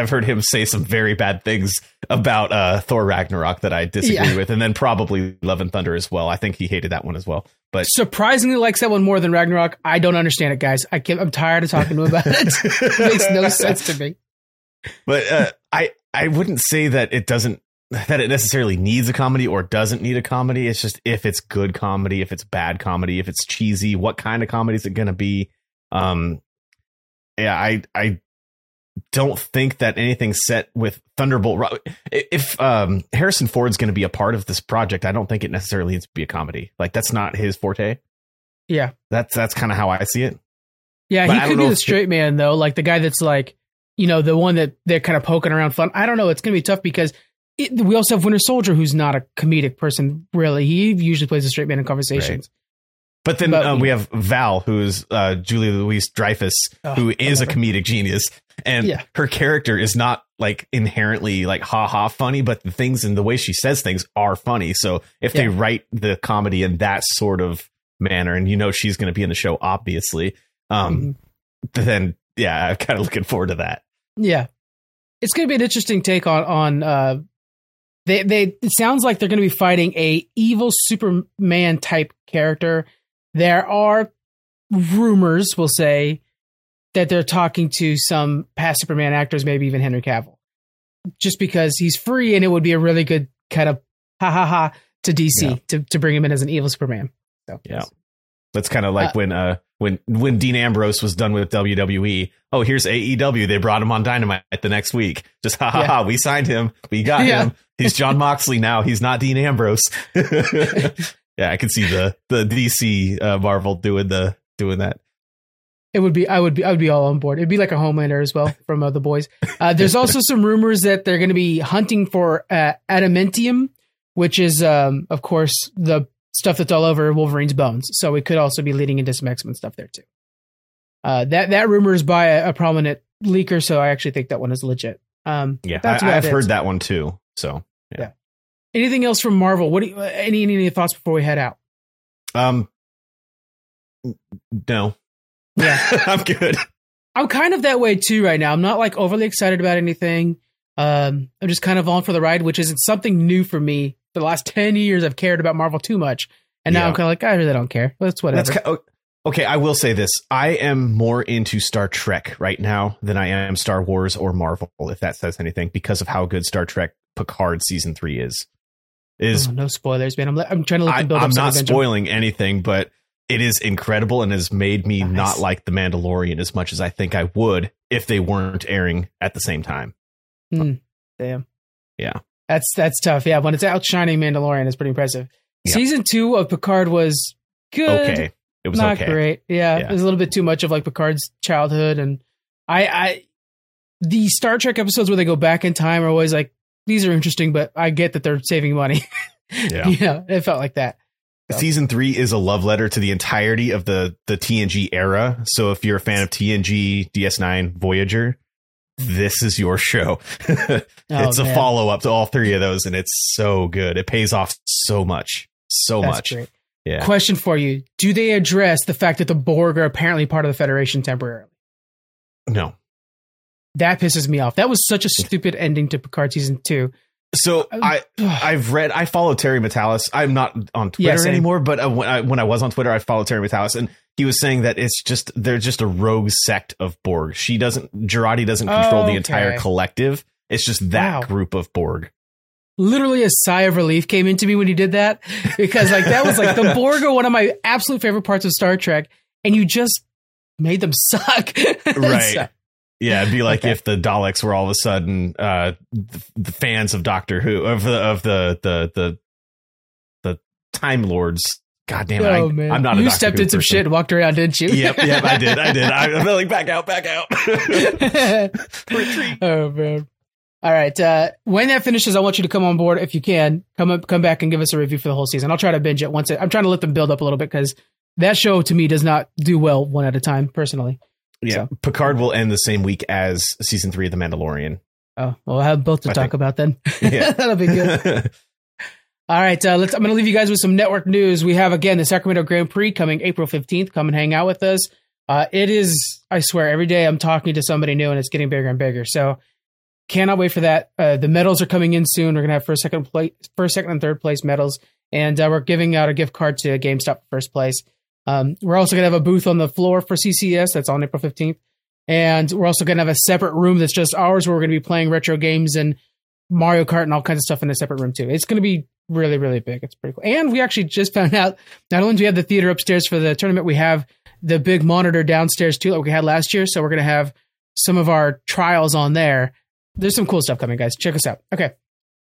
I've heard him say some very bad things about uh, Thor Ragnarok that I disagree yeah. with, and then probably Love and Thunder as well. I think he hated that one as well. But surprisingly likes that one more than Ragnarok. I don't understand it, guys. I can't, I'm tired of talking to him about it. it makes no sense to me. But uh, I I wouldn't say that it doesn't that it necessarily needs a comedy or doesn't need a comedy. It's just if it's good comedy, if it's bad comedy, if it's cheesy, what kind of comedy is it going to be? Um, yeah, I I don't think that anything set with Thunderbolt. If um, Harrison Ford's going to be a part of this project, I don't think it necessarily needs to be a comedy. Like that's not his forte. Yeah, that's that's kind of how I see it. Yeah, but he could be the straight man though, like the guy that's like, you know, the one that they're kind of poking around fun. I don't know. It's going to be tough because it, we also have Winter Soldier, who's not a comedic person, really. He usually plays a straight man in conversations. Right. But then but, uh, we have Val, who's uh, Julia Louise Dreyfus, oh, who is a comedic genius, and yeah. her character is not like inherently like ha ha funny, but the things and the way she says things are funny. So if yeah. they write the comedy in that sort of manner, and you know she's going to be in the show, obviously, um, mm-hmm. then yeah, I'm kind of looking forward to that. Yeah, it's going to be an interesting take on on. Uh, they they it sounds like they're going to be fighting a evil Superman type character. There are rumors, we'll say, that they're talking to some past Superman actors, maybe even Henry Cavill, just because he's free and it would be a really good kind of ha ha ha to DC yeah. to to bring him in as an evil Superman. So yeah, that's kind of like uh, when uh when when Dean Ambrose was done with WWE. Oh, here's AEW. They brought him on Dynamite the next week. Just ha ha yeah. ha. We signed him. We got yeah. him. He's Jon Moxley now. He's not Dean Ambrose. yeah, I can see the the DC uh, Marvel doing the doing that. It would be I would be I would be all on board. It'd be like a Homelander as well from uh, the boys. Uh, there's also some rumors that they're going to be hunting for uh, adamantium, which is um, of course the stuff that's all over Wolverine's bones. So it could also be leading into some X Men stuff there too. Uh, that that rumor is by a, a, prominent leaker, so I actually think that one is legit. Um, yeah, I, have heard that one too. So yeah. yeah. Anything else from Marvel? What do you, any any thoughts before we head out? Um, no. Yeah, I'm good. I'm kind of that way too right now. I'm not like overly excited about anything. Um, I'm just kind of on for the ride, which isn't something new for me for the last 10 years I've cared about Marvel too much. And now yeah. I'm kind of like, I really don't care. That's whatever. That's kind of, okay, I will say this. I am more into Star Trek right now than I am Star Wars or Marvel, if that says anything, because of how good Star Trek Picard season three is. Is oh, no spoilers, man. I'm, I'm trying to look I, build I'm not spoiling anything, but it is incredible and has made me nice. not like The Mandalorian as much as I think I would if they weren't airing at the same time. Mm, damn. Yeah. That's that's tough. Yeah, when it's outshining Mandalorian, it's pretty impressive. Yep. Season two of Picard was good. Okay, it was not okay. great. Yeah, yeah, it was a little bit too much of like Picard's childhood, and I, I, the Star Trek episodes where they go back in time are always like these are interesting, but I get that they're saving money. Yeah, yeah, it felt like that. So. Season three is a love letter to the entirety of the the TNG era. So if you're a fan of TNG, DS9, Voyager, this is your show. oh, it's a follow up to all three of those, and it's so good. It pays off so much, so That's much. Great. Yeah. Question for you: Do they address the fact that the Borg are apparently part of the Federation temporarily? No. That pisses me off. That was such a stupid ending to Picard season two. So I I've read I follow Terry Matalas. I'm not on Twitter yeah, anymore, but uh, when I, when I was on Twitter, I followed Terry Matalas, and he was saying that it's just they're just a rogue sect of Borg. She doesn't Jurati doesn't control okay. the entire collective. It's just that wow. group of Borg. Literally a sigh of relief came into me when you did that because like that was like the Borg are one of my absolute favorite parts of Star Trek, and you just made them suck. right. so, yeah, it'd be like okay. if the Daleks were all of a sudden uh, the, the, fans of Doctor Who of the of the the the the Time Lords. God damn it! Oh, I, man. I'm not. You stepped in some shit and walked around, didn't you? Yep, yep, I did. I did. I'm like back out, back out. Retreat. Oh man. All right. Uh, when that finishes, I want you to come on board if you can. Come up, come back and give us a review for the whole season. I'll try to binge it once. It, I'm trying to let them build up a little bit because that show to me does not do well one at a time personally. Yeah, so. Picard will end the same week as season three of The Mandalorian. Oh, well, we'll have both to I talk think. about then. Yeah. That'll be good. All right, uh, let's. I'm going to leave you guys with some network news. We have again the Sacramento Grand Prix coming April 15th. Come and hang out with us. Uh, it is, I swear, every day I'm talking to somebody new, and it's getting bigger and bigger. So cannot wait for that. Uh, the medals are coming in soon. We're going to have first, second place, first, second, and third place medals, and uh, we're giving out a gift card to GameStop first place. Um, we're also going to have a booth on the floor for CCS. That's on April 15th. And we're also going to have a separate room that's just ours where we're going to be playing retro games and Mario Kart and all kinds of stuff in a separate room too. It's going to be really, really big. It's pretty cool. And we actually just found out not only do we have the theater upstairs for the tournament, we have the big monitor downstairs too, like we had last year. So we're going to have some of our trials on there. There's some cool stuff coming, guys. Check us out. Okay.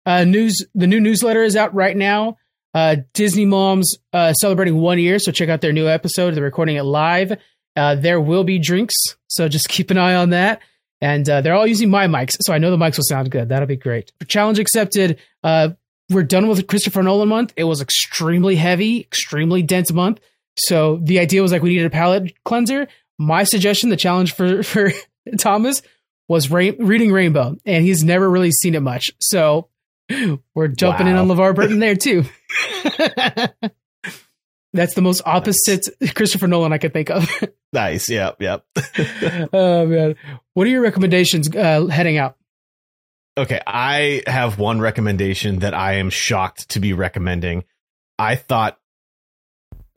Uh, news. The new newsletter is out right now. Uh, Disney Moms uh, celebrating one year, so check out their new episode. They're recording it live. Uh, there will be drinks, so just keep an eye on that. And uh, they're all using my mics, so I know the mics will sound good. That'll be great. Challenge accepted. Uh, we're done with Christopher Nolan month. It was extremely heavy, extremely dense month. So the idea was like we needed a palate cleanser. My suggestion, the challenge for for Thomas was ra- reading Rainbow, and he's never really seen it much. So we're jumping wow. in on LeVar Burton there too. That's the most opposite nice. Christopher Nolan I could think of. nice. Yep. Yep. oh man, what are your recommendations uh, heading out? Okay, I have one recommendation that I am shocked to be recommending. I thought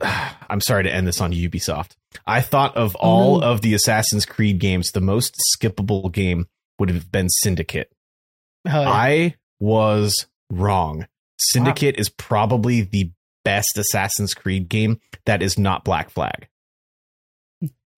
I'm sorry to end this on Ubisoft. I thought of all mm-hmm. of the Assassin's Creed games, the most skippable game would have been Syndicate. Oh, yeah. I was wrong. Syndicate wow. is probably the best Assassin's Creed game that is not Black Flag.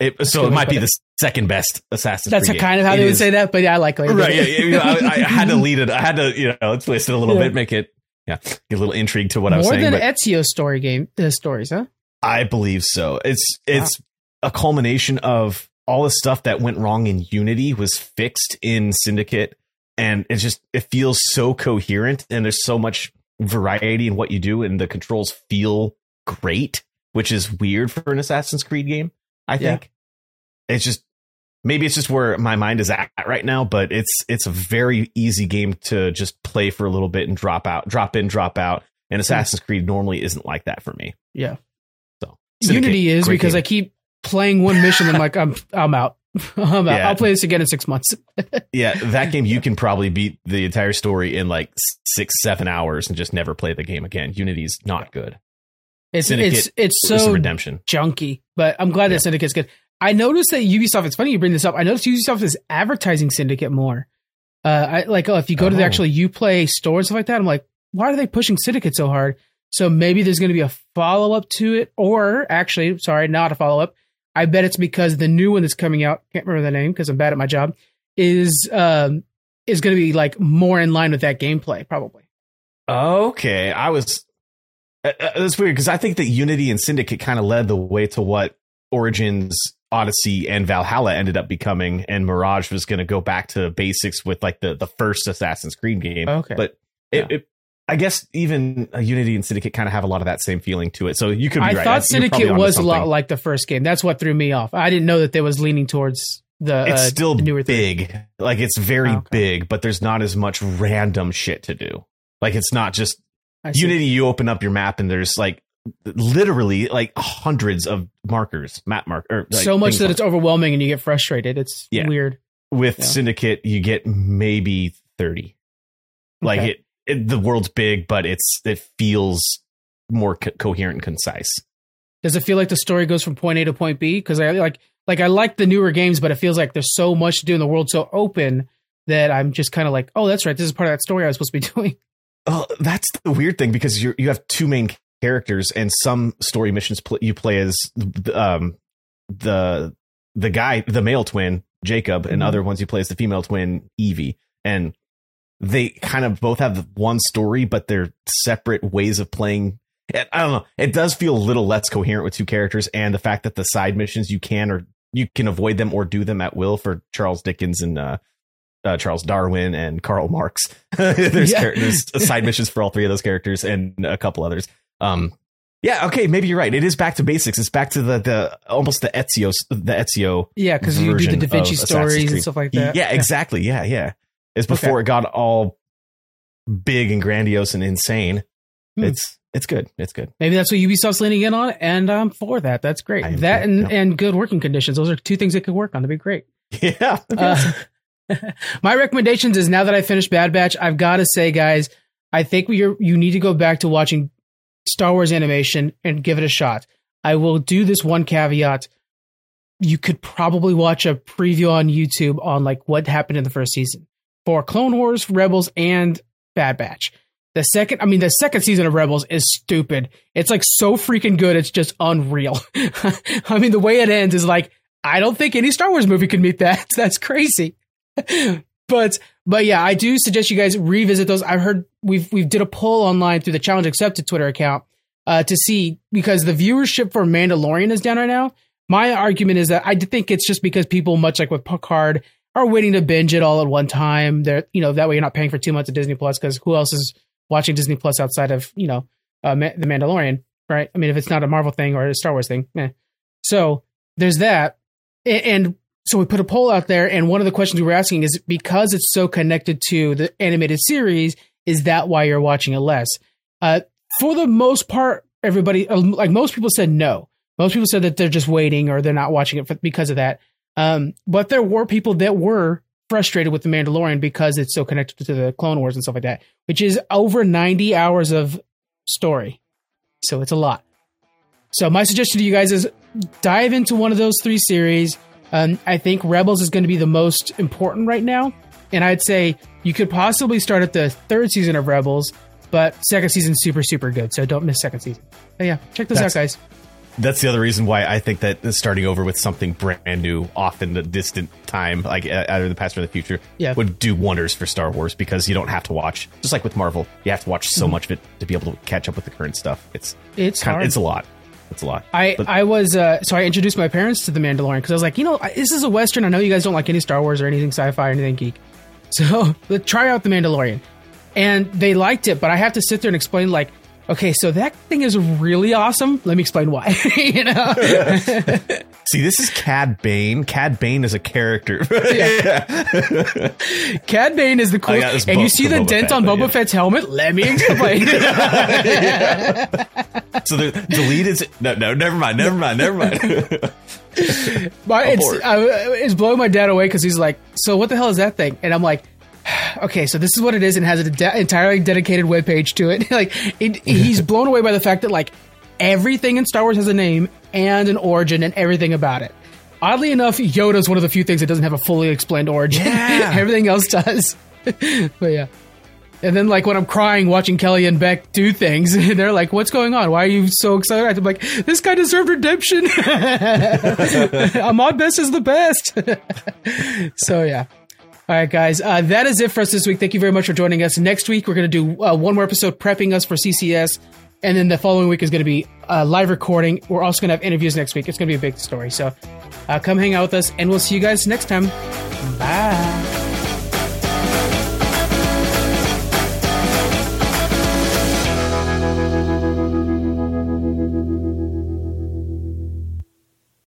It, so it might be the second best Assassin's That's Creed. That's kind of how it they would say that, but yeah, I like it. Right. Yeah, yeah I, I, had to lead it. I had to, you know, let's twist it a little yeah. bit, make it, yeah, get a little intrigue to what More I was saying. More than Ezio story game uh, stories, huh? I believe so. It's it's wow. a culmination of all the stuff that went wrong in Unity was fixed in Syndicate, and it just it feels so coherent, and there's so much variety in what you do, and the controls feel great, which is weird for an Assassin's Creed game. I think yeah. it's just maybe it's just where my mind is at right now, but it's it's a very easy game to just play for a little bit and drop out, drop in, drop out. And Assassin's Creed normally isn't like that for me. Yeah. Syndicate, Unity is because game. I keep playing one mission and I'm like, I'm I'm out. I'm. Yeah. I'll play this again in six months. yeah, that game you can probably beat the entire story in like six, seven hours and just never play the game again. Unity's not good. It's Syndicate it's it's so redemption junky, but I'm glad yeah. that Syndicate's good. I noticed that Ubisoft. It's funny you bring this up. I noticed Ubisoft is advertising Syndicate more. Uh, I like oh, if you go oh. to the oh. actual UPlay store and stuff like that, I'm like, why are they pushing Syndicate so hard? So maybe there's going to be a follow up to it, or actually, sorry, not a follow up. I bet it's because the new one that's coming out, can't remember the name because I'm bad at my job, is um, is going to be like more in line with that gameplay, probably. Okay, I was. Uh, uh that's weird because I think that Unity and Syndicate kind of led the way to what Origins, Odyssey, and Valhalla ended up becoming, and Mirage was going to go back to basics with like the the first Assassin's Creed game. Okay, but it, yeah. it I guess even Unity and Syndicate kind of have a lot of that same feeling to it. So you could be I right. thought Syndicate was a lot like the first game. That's what threw me off. I didn't know that there was leaning towards the It's uh, still the newer big. Thing. Like it's very oh, okay. big, but there's not as much random shit to do. Like it's not just Unity you open up your map and there's like literally like hundreds of markers, map mark or like so much that it's overwhelming and you get frustrated. It's yeah. weird. With yeah. Syndicate you get maybe 30. Like okay. it it, the world's big, but it's it feels more co- coherent and concise. Does it feel like the story goes from point A to point B? Because I like like I like the newer games, but it feels like there's so much to do in the world so open that I'm just kind of like, oh, that's right, this is part of that story I was supposed to be doing. Oh, that's the weird thing because you you have two main characters, and some story missions pl- you play as um the the guy, the male twin Jacob, and mm-hmm. other ones you play as the female twin Evie, and they kind of both have one story, but they're separate ways of playing. I don't know. It does feel a little less coherent with two characters, and the fact that the side missions you can or you can avoid them or do them at will for Charles Dickens and uh, uh, Charles Darwin and Karl Marx. there's, yeah. there's side missions for all three of those characters and a couple others. Um, yeah, okay, maybe you're right. It is back to basics. It's back to the the almost the Ezio the Ezio. Yeah, because you do the Da Vinci stories and stuff like that. Yeah, yeah, exactly. Yeah, yeah is before okay. it got all big and grandiose and insane. Hmm. It's it's good. It's good. Maybe that's what Ubisoft's leaning in on, and I'm for that. That's great. That and, and good working conditions. Those are two things they could work on. That'd be great. Yeah. Uh, my recommendations is now that I finished Bad Batch, I've got to say, guys, I think we are, you need to go back to watching Star Wars animation and give it a shot. I will do this one caveat. You could probably watch a preview on YouTube on like what happened in the first season for Clone Wars, Rebels, and Bad Batch. The second, I mean, the second season of Rebels is stupid. It's like so freaking good. It's just unreal. I mean, the way it ends is like, I don't think any Star Wars movie can meet that. That's crazy. but, but yeah, I do suggest you guys revisit those. I've heard we've, we've did a poll online through the challenge accepted Twitter account, uh, to see because the viewership for Mandalorian is down right now. My argument is that I think it's just because people, much like with Picard, are waiting to binge it all at one time. They're you know that way you're not paying for two months of Disney Plus because who else is watching Disney Plus outside of you know uh, Ma- the Mandalorian, right? I mean, if it's not a Marvel thing or a Star Wars thing, eh. so there's that, A- and so we put a poll out there, and one of the questions we were asking is because it's so connected to the animated series, is that why you're watching it less? Uh, for the most part, everybody, uh, like most people said no. Most people said that they're just waiting or they're not watching it for, because of that. Um, but there were people that were frustrated with the Mandalorian because it's so connected to the Clone Wars and stuff like that, which is over 90 hours of story. So it's a lot. So my suggestion to you guys is dive into one of those three series. Um, I think Rebels is going to be the most important right now, and I'd say you could possibly start at the third season of Rebels, but second season's super super good, so don't miss second season. But yeah, check this That's- out, guys. That's the other reason why I think that starting over with something brand new, off in the distant time, like uh, either the past or the future, Yeah. would do wonders for Star Wars because you don't have to watch, just like with Marvel, you have to watch so much of it to be able to catch up with the current stuff. It's It's kind of, it's a lot. It's a lot. I, But- I was uh, so I introduced my parents to the Mandalorian because I was like, you know, this is a western. I know you guys don't like any Star Wars or anything sci-fi or anything geek, so let's try out the Mandalorian. And they liked it, but I have to sit there and explain like, okay, so that thing is really awesome. Let me explain why. you know, See, this is Cad Bane. Cad Bane is a character. Cad Bane is the cool, I and you see the Boba dent Fett, on Boba yeah. Fett's helmet. Let me explain. so the deleted. No, no, never mind. Never mind. Never mind. But it's uh, it's blowing my dad away because he's like, "So what the hell is that thing?" And I'm like, "Okay, so this is what it is, and has an de- entirely dedicated webpage to it." like, it, he's blown away by the fact that like everything in Star Wars has a name and an origin and everything about it. Oddly enough, Yoda's one of the few things that doesn't have a fully explained origin. Yeah. everything else does. but yeah. And then, like, when I'm crying watching Kelleran Beq do things, they're like, What's going on? Why are you so excited? I'm like, This guy deserved redemption. Ahmed Best is the best. so, yeah. All right, guys. Uh, that is it for us this week. Thank you very much for joining us. Next week, we're going to do uh, one more episode prepping us for CCS. And then the following week is going to be uh, live recording. We're also going to have interviews next week. It's going to be a big story. So uh, come hang out with us, and we'll see you guys next time. Bye.